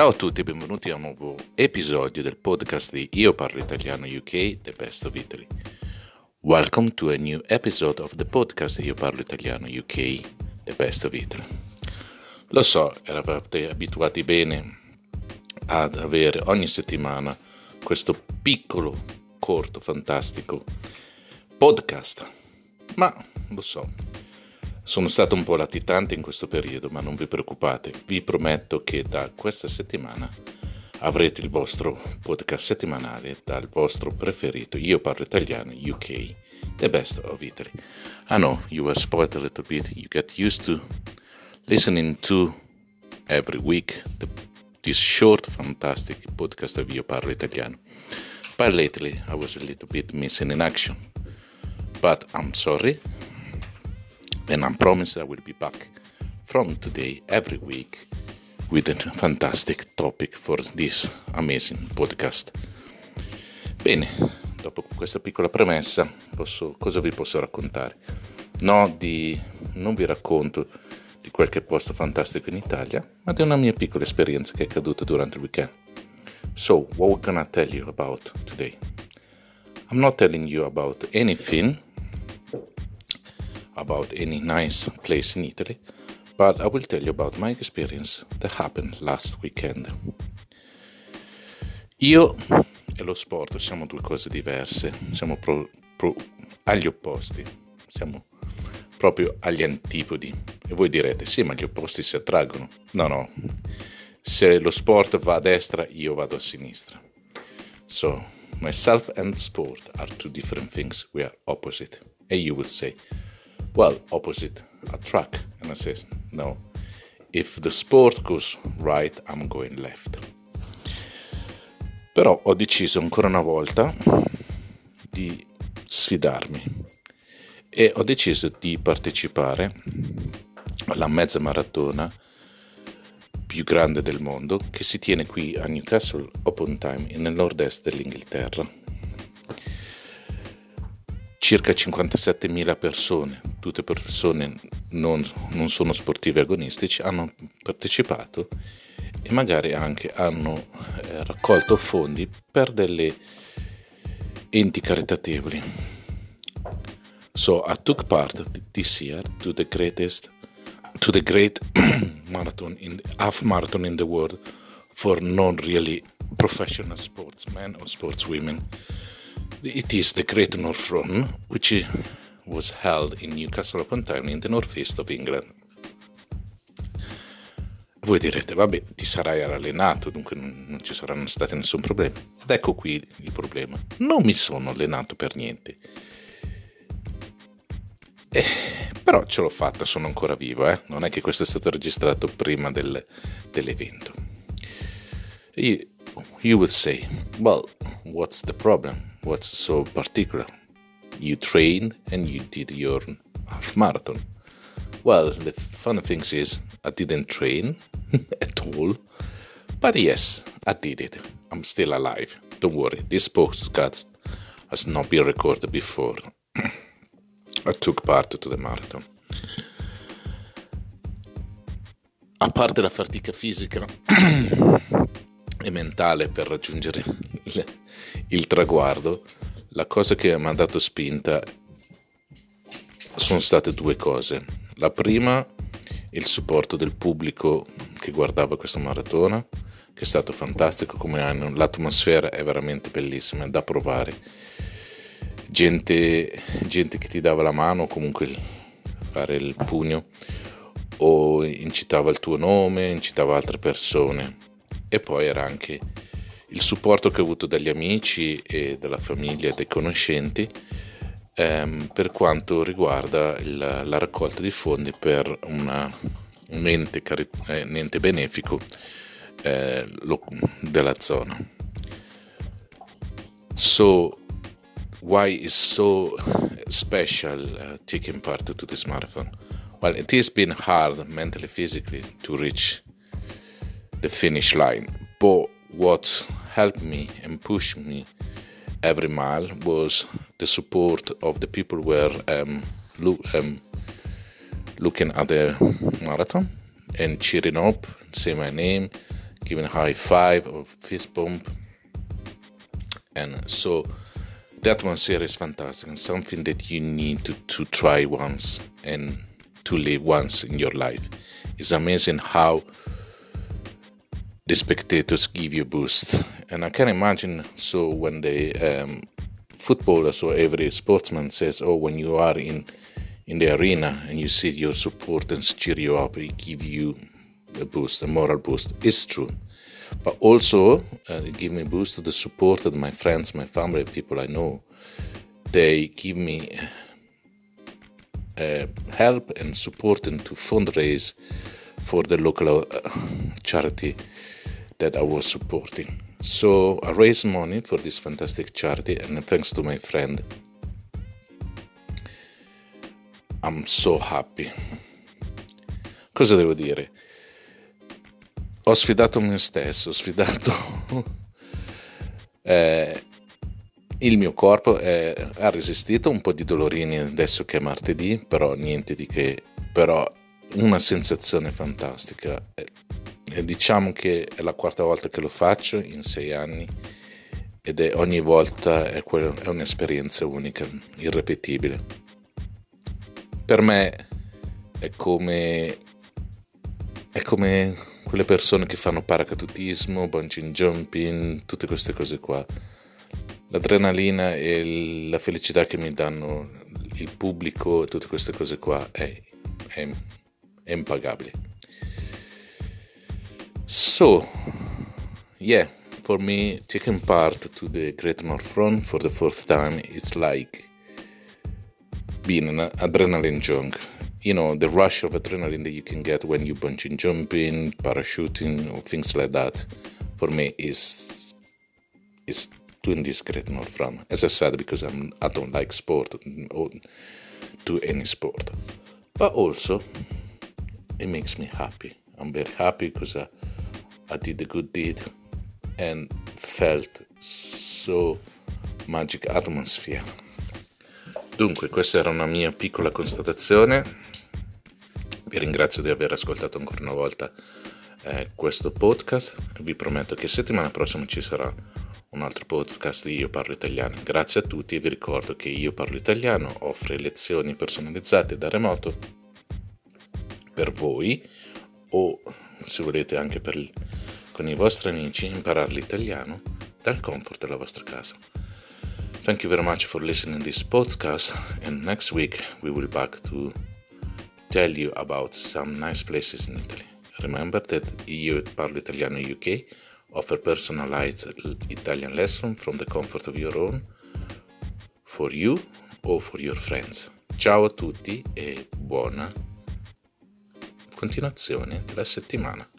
Ciao a tutti e benvenuti a un nuovo episodio del podcast di Io Parlo Italiano UK, The Best of Italy. Welcome to a new episode of the podcast Io Parlo Italiano UK, The Best of Italy. Lo so, eravate abituati bene ad avere ogni settimana questo piccolo, corto, fantastico podcast, ma lo so, sono stato un po' latitante in questo periodo, ma non vi preoccupate, vi prometto che da questa settimana avrete il vostro podcast settimanale dal vostro preferito Io parlo italiano UK, the best of Italy. I know you were spoiled a little bit, you get used to listening to every week the, this short, fantastic podcast of Io parlo italiano. But lately I was a little bit missing in action. But I'm sorry, and I promise I will be back from today every week with a fantastic topic for this amazing podcast. Bene, dopo questa piccola premessa, posso, cosa vi posso raccontare? No, di, non vi racconto di qualche posto fantastico in Italia, ma di una mia piccola esperienza che è accaduta durante il weekend. So, what we're gonna tell you about today? I'm not telling you about anything about any nice place in Italy, but I will tell you about my experience that happened last weekend. Io e lo sport siamo due cose diverse, siamo pro, pro, agli opposti, siamo proprio agli antipodi. E voi direte, sì, ma gli opposti si attraggono. No, no, se lo sport va a destra, io vado a sinistra. So, myself and sport are two different things, we are opposite. And you would say, well, opposite attract. And I says, no. If the sport goes right, I'm going left. Però ho deciso ancora una volta di sfidarmi e ho deciso di partecipare alla mezza maratona più grande del mondo che si tiene qui a Newcastle upon Time nel nord-est dell'Inghilterra. Circa 57.000 persone, tutte persone non, non sono sportivi agonistici, hanno partecipato e magari anche hanno eh, raccolto fondi per delle enti caritatevoli. So I took part this year to the greatest to the great marathon in half marathon in the world for non really professional sportsmen or sportswomen. It is the Great North Run, which was held in Newcastle upon Tyne in the northeast of England. Voi direte, vabbè, ti sarai allenato, dunque non ci saranno stati nessun problema. Ed ecco qui il problema. Non mi sono allenato per niente. Eh, però ce l'ho fatta, sono ancora vivo, eh? Non è che questo è stato registrato prima del, dell'evento. You, you would say, well, what's the problem? What's so particular? You trained and you did your half marathon. Well, the funny thing is, I didn't train at all. But yes, I did it. I'm still alive. Don't worry, this podcast has not been recorded before. I took part to the marathon. A parte la fatica fisica e mentale per raggiungere il, il traguardo, la cosa che mi ha dato spinta sono state due cose. La prima, il supporto del pubblico che guardava questa maratona, che è stato fantastico come anno, l'atmosfera è veramente bellissima, è da provare. Gente, gente che ti dava la mano, comunque fare il pugno, o incitava il tuo nome, incitava altre persone. E poi era anche il supporto che ho avuto dagli amici e dalla famiglia e dai conoscenti ehm, per quanto riguarda il, la raccolta di fondi per una, un, ente cari- eh, un, ente benefico eh, lo, della zona. So, why is so special uh, taking part to this marathon? Well, it has been hard mentally, physically to reach the finish line, but what helped me and pushed me every mile was the support of the people were um, um, looking at the marathon and cheering up, say my name, giving high five or fist bump. And so the atmosphere is fantastic and something that you need to, to try once and to live once in your life. It's amazing how the spectators give you a boost. And I can imagine so when the um, footballers or every sportsman says, oh, when you are in in the arena and you see your supporters cheer you up, it give you a boost, a moral boost. It's true. But also, uh, give me a boost to the support of my friends, my family, people I know. They give me uh, help and support and to fundraise for the local uh, charity that I was supporting. So I raised money for this fantastic charity, and thanks to my friend, I'm so happy. Cosa devo dire? Ho sfidato me stesso, ho sfidato eh, il mio corpo, eh, ha resistito un po' di dolorini adesso che è martedì, però niente di che, però una sensazione fantastica. Eh, diciamo che è la quarta volta che lo faccio in sei anni ed è ogni volta è, quello, è un'esperienza unica, irrepetibile per me è come, è come quelle persone che fanno paracadutismo, bungee jumping, tutte queste cose qua. L'adrenalina e la felicità che mi danno il pubblico e tutte queste cose qua è, è, è impagabile. So, yeah, for me, taking part to the Great North Front for the fourth time, it's like being an adrenaline junk. You know, the rush of adrenaline that you can get when you bungee jumping, parachuting, or things like that, for me is is doing this great north from. As I said, because I'm I don't like sport or do any sport, but also it makes me happy. I'm very happy because I, uh, I did a good deed and felt so magic atmosphere. Dunque, questa era una mia piccola constatazione. Vi ringrazio di aver ascoltato ancora una volta eh, questo podcast. Vi prometto che settimana prossima ci sarà un altro podcast di Io Parlo Italiano. Grazie a tutti e vi ricordo che Io Parlo Italiano offre lezioni personalizzate da remoto per voi o se volete anche per, con i vostri amici imparare l'italiano dal comfort della vostra casa. Thank you very much for listening this podcast. And next week we will back to tell you about some nice places in Italy. Remember that Io Parlo Italiano UK offer personalized Italian lesson from the comfort of your own for you or for your friends. Ciao a tutti e buona continuazione della settimana.